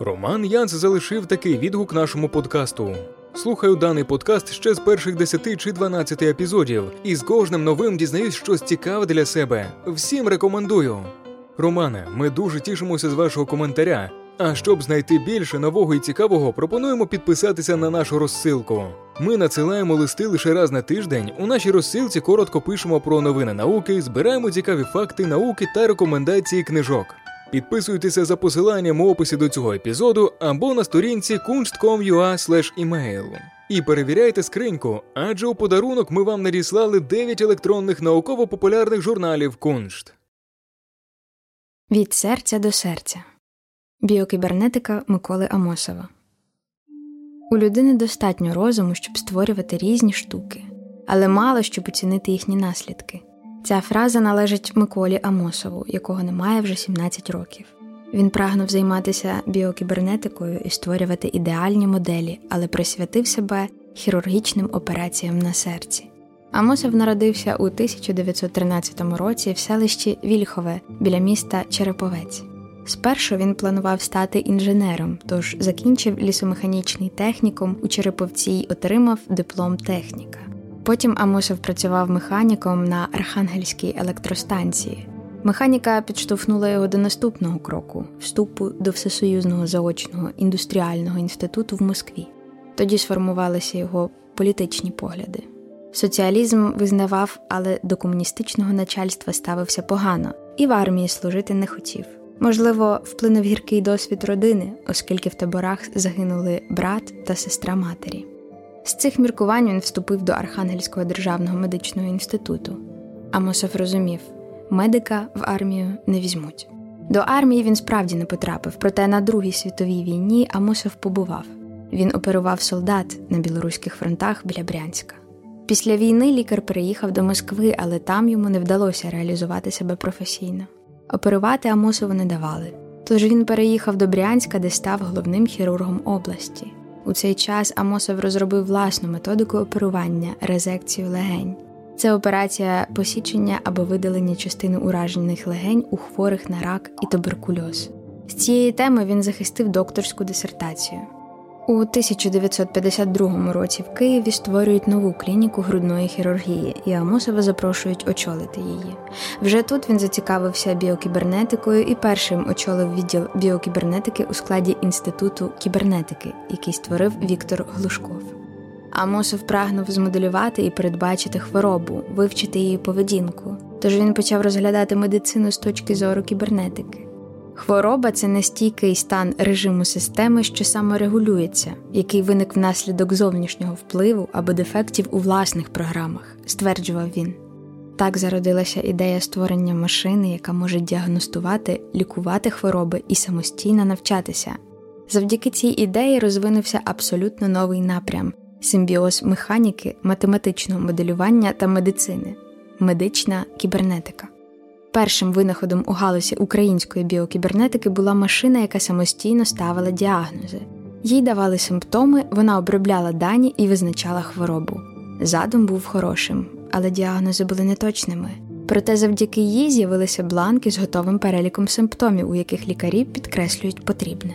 Роман Янц залишив такий відгук нашому подкасту. Слухаю даний подкаст ще з перших 10 чи 12 епізодів, і з кожним новим дізнаюсь щось цікаве для себе. Всім рекомендую. Романе, ми дуже тішимося з вашого коментаря. А щоб знайти більше нового і цікавого, пропонуємо підписатися на нашу розсилку. Ми надсилаємо листи лише раз на тиждень. У нашій розсилці коротко пишемо про новини науки, збираємо цікаві факти науки та рекомендації книжок. Підписуйтеся за посиланням у описі до цього епізоду або на сторінці kunst.com.ua. І перевіряйте скриньку, адже у подарунок ми вам надіслали 9 електронних науково-популярних журналів Куншт. Від серця до серця. Біокібернетика Миколи Амосова. У людини достатньо розуму, щоб створювати різні штуки, але мало щоб оцінити їхні наслідки. Ця фраза належить Миколі Амосову, якого немає вже 17 років. Він прагнув займатися біокібернетикою і створювати ідеальні моделі, але присвятив себе хірургічним операціям на серці. Амосов народився у 1913 році в селищі Вільхове біля міста Череповець. Спершу він планував стати інженером, тож закінчив лісомеханічний технікум у Череповці й отримав диплом техніка. Потім Амосов працював механіком на Архангельській електростанції. Механіка підштовхнула його до наступного кроку вступу до Всесоюзного заочного індустріального інституту в Москві. Тоді сформувалися його політичні погляди. Соціалізм визнавав, але до комуністичного начальства ставився погано і в армії служити не хотів. Можливо, вплинув гіркий досвід родини, оскільки в таборах загинули брат та сестра матері. З цих міркувань він вступив до Архангельського державного медичного інституту. Амосов розумів, медика в армію не візьмуть. До армії він справді не потрапив, проте на Другій світовій війні Амосов побував. Він оперував солдат на білоруських фронтах біля Брянська. Після війни лікар переїхав до Москви, але там йому не вдалося реалізувати себе професійно. Оперувати Амосову не давали. Тож він переїхав до Брянська, де став головним хірургом області. У цей час Амосов розробив власну методику оперування резекцію легень. Це операція посічення або видалення частини уражених легень у хворих на рак і туберкульоз. З цієї теми він захистив докторську дисертацію. У 1952 році в Києві створюють нову клініку грудної хірургії, і Амосова запрошують очолити її. Вже тут він зацікавився біокібернетикою і першим очолив відділ біокібернетики у складі інституту кібернетики, який створив Віктор Глушков. Амосов прагнув змоделювати і передбачити хворобу, вивчити її поведінку. Тож він почав розглядати медицину з точки зору кібернетики. Хвороба це нестійкий стан режиму системи, що саморегулюється, який виник внаслідок зовнішнього впливу або дефектів у власних програмах, стверджував він. Так зародилася ідея створення машини, яка може діагностувати, лікувати хвороби і самостійно навчатися. Завдяки цій ідеї розвинувся абсолютно новий напрям симбіоз механіки, математичного моделювання та медицини, медична кібернетика. Першим винаходом у галузі української біокібернетики була машина, яка самостійно ставила діагнози. Їй давали симптоми, вона обробляла дані і визначала хворобу. Задум був хорошим, але діагнози були неточними. Проте завдяки їй з'явилися бланки з готовим переліком симптомів, у яких лікарі підкреслюють потрібне.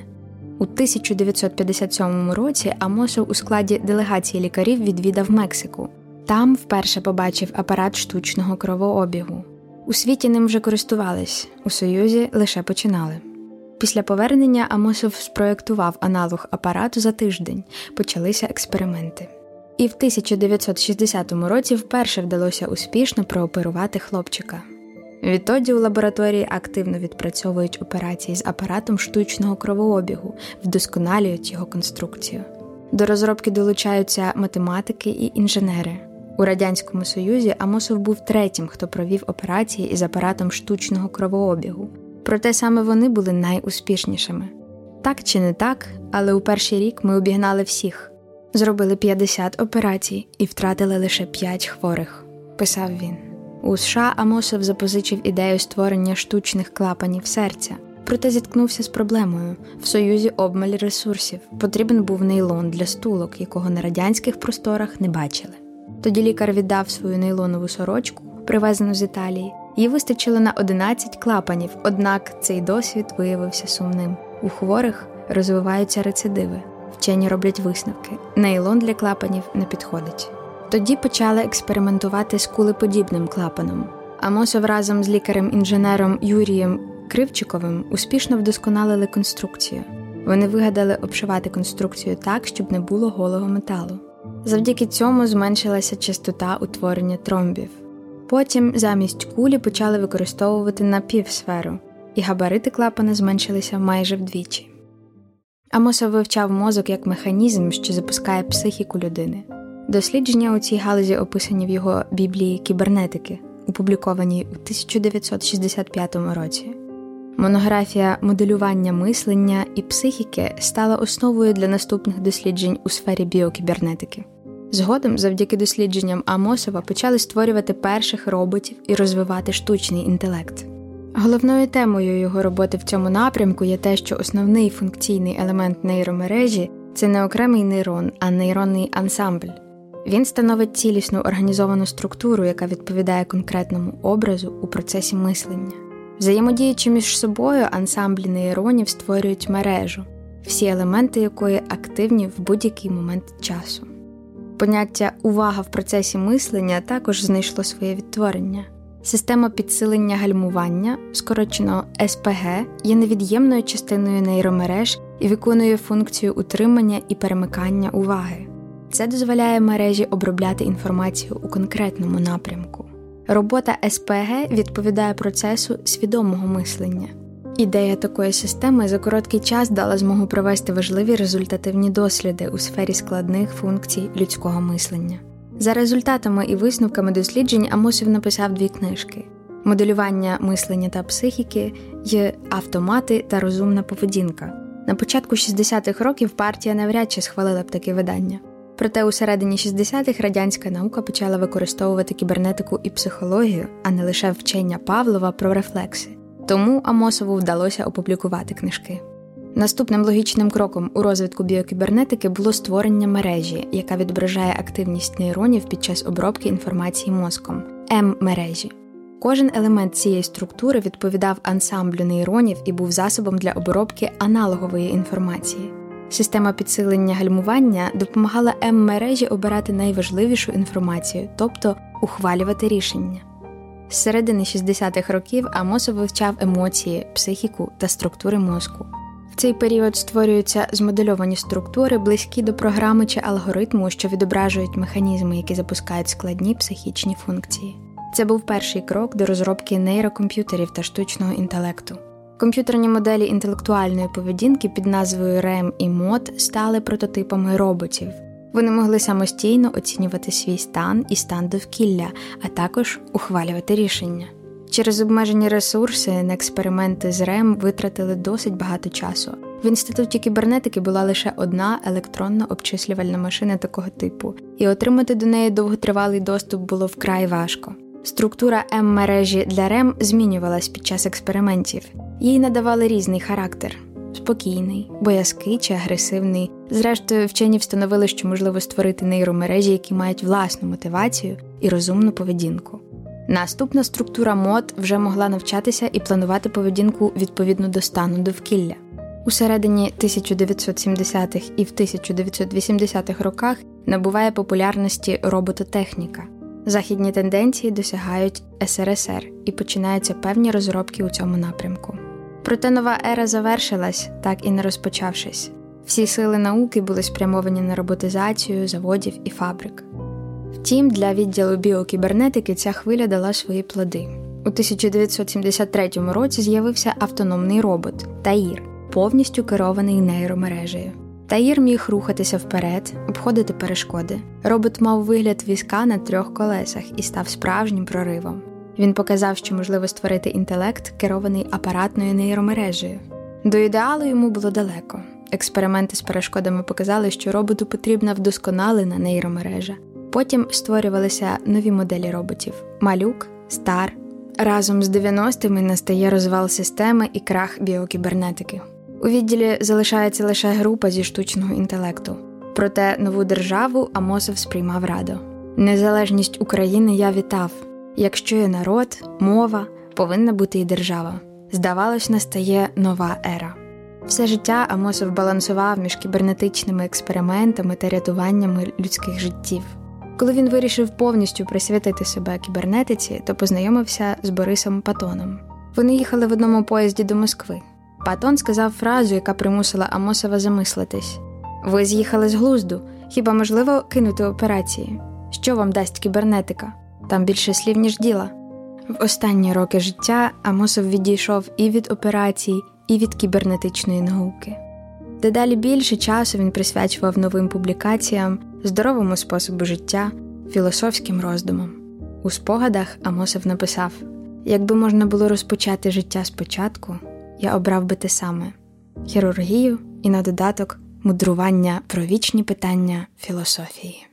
У 1957 році Амосов у складі делегації лікарів відвідав Мексику. Там вперше побачив апарат штучного кровообігу. У світі ним вже користувались, у Союзі лише починали. Після повернення Амосов спроєктував аналог апарату за тиждень, почалися експерименти. І в 1960 році вперше вдалося успішно прооперувати хлопчика. Відтоді у лабораторії активно відпрацьовують операції з апаратом штучного кровообігу, вдосконалюють його конструкцію. До розробки долучаються математики і інженери. У Радянському Союзі Амосов був третім, хто провів операції із апаратом штучного кровообігу. Проте саме вони були найуспішнішими. Так чи не так, але у перший рік ми обігнали всіх, зробили 50 операцій і втратили лише 5 хворих, писав він. У США Амосов запозичив ідею створення штучних клапанів серця, проте зіткнувся з проблемою в союзі обмаль ресурсів. Потрібен був нейлон для стулок, якого на радянських просторах не бачили. Тоді лікар віддав свою нейлонову сорочку, привезену з Італії. Їй вистачило на 11 клапанів, однак цей досвід виявився сумним. У хворих розвиваються рецидиви. Вчені роблять висновки. Нейлон для клапанів не підходить. Тоді почали експериментувати з кулеподібним клапаном. Амосов разом з лікарем-інженером Юрієм Кривчиковим успішно вдосконалили конструкцію. Вони вигадали обшивати конструкцію так, щоб не було голого металу. Завдяки цьому зменшилася частота утворення тромбів. Потім замість кулі почали використовувати напівсферу, і габарити клапана зменшилися майже вдвічі. Амосов вивчав мозок як механізм, що запускає психіку людини. Дослідження у цій галузі описані в його біблії кібернетики, опублікованій у 1965 році. Монографія моделювання мислення і психіки стала основою для наступних досліджень у сфері біокібернетики. Згодом, завдяки дослідженням Амосова, почали створювати перших роботів і розвивати штучний інтелект. Головною темою його роботи в цьому напрямку є те, що основний функційний елемент нейромережі це не окремий нейрон, а нейронний ансамбль. Він становить цілісну організовану структуру, яка відповідає конкретному образу у процесі мислення. Взаємодіючи між собою, ансамблі нейронів створюють мережу, всі елементи якої активні в будь-який момент часу. Поняття увага в процесі мислення також знайшло своє відтворення. Система підсилення гальмування, скорочено СПГ, є невід'ємною частиною нейромереж і виконує функцію утримання і перемикання уваги. Це дозволяє мережі обробляти інформацію у конкретному напрямку. Робота СПГ відповідає процесу свідомого мислення. Ідея такої системи за короткий час дала змогу провести важливі результативні досліди у сфері складних функцій людського мислення. За результатами і висновками досліджень Амосів написав дві книжки: моделювання мислення та психіки й автомати та розумна поведінка. На початку 60-х років партія навряд чи схвалила б таке видання. Проте у середині 60-х радянська наука почала використовувати кібернетику і психологію, а не лише вчення Павлова про рефлекси. Тому Амосову вдалося опублікувати книжки. Наступним логічним кроком у розвитку біокібернетики було створення мережі, яка відображає активність нейронів під час обробки інформації мозком М-мережі. Кожен елемент цієї структури відповідав ансамблю нейронів і був засобом для обробки аналогової інформації. Система підсилення гальмування допомагала М-мережі обирати найважливішу інформацію, тобто ухвалювати рішення. З середини 60-х років Амосов вивчав емоції, психіку та структури мозку. В цей період створюються змодельовані структури, близькі до програми чи алгоритму, що відображують механізми, які запускають складні психічні функції. Це був перший крок до розробки нейрокомп'ютерів та штучного інтелекту. Комп'ютерні моделі інтелектуальної поведінки під назвою REM і MOD стали прототипами роботів. Вони могли самостійно оцінювати свій стан і стан довкілля, а також ухвалювати рішення. Через обмежені ресурси на експерименти з РЕМ витратили досить багато часу. В інституті кібернетики була лише одна електронна обчислювальна машина такого типу, і отримати до неї довготривалий доступ було вкрай важко. Структура М-мережі для РЕМ змінювалась під час експериментів, їй надавали різний характер спокійний, боязкий чи агресивний. Зрештою, вчені встановили, що можливо створити нейромережі, які мають власну мотивацію і розумну поведінку. Наступна структура мод вже могла навчатися і планувати поведінку відповідно до стану довкілля. У середині 1970-х і в 1980-х роках набуває популярності робототехніка. Західні тенденції досягають СРСР і починаються певні розробки у цьому напрямку. Проте нова ера завершилась, так і не розпочавшись. Всі сили науки були спрямовані на роботизацію заводів і фабрик. Втім, для відділу біокібернетики ця хвиля дала свої плоди. У 1973 році з'явився автономний робот Таїр, повністю керований нейромережею. Таїр міг рухатися вперед, обходити перешкоди. Робот мав вигляд візка на трьох колесах і став справжнім проривом. Він показав, що можливо створити інтелект, керований апаратною нейромережею. До ідеалу йому було далеко. Експерименти з перешкодами показали, що роботу потрібна вдосконалена нейромережа. Потім створювалися нові моделі роботів: малюк, стар. Разом з 90-ми настає розвал системи і крах біокібернетики. У відділі залишається лише група зі штучного інтелекту. Проте нову державу Амосов сприймав радо. Незалежність України я вітав. Якщо є народ, мова, повинна бути і держава. Здавалось, настає нова ера. Все життя Амосов балансував між кібернетичними експериментами та рятуваннями людських життів. Коли він вирішив повністю присвятити себе кібернетиці, то познайомився з Борисом Патоном. Вони їхали в одному поїзді до Москви. Патон сказав фразу, яка примусила Амосова замислитись: ви з'їхали з глузду, хіба можливо кинути операції? Що вам дасть кібернетика? Там більше слів, ніж діла. В останні роки життя Амосов відійшов і від операцій, і від кібернетичної науки. Дедалі більше часу він присвячував новим публікаціям, здоровому способу життя, філософським роздумам. У спогадах Амосов написав: якби можна було розпочати життя спочатку, я обрав би те саме хірургію і на додаток мудрування про вічні питання філософії.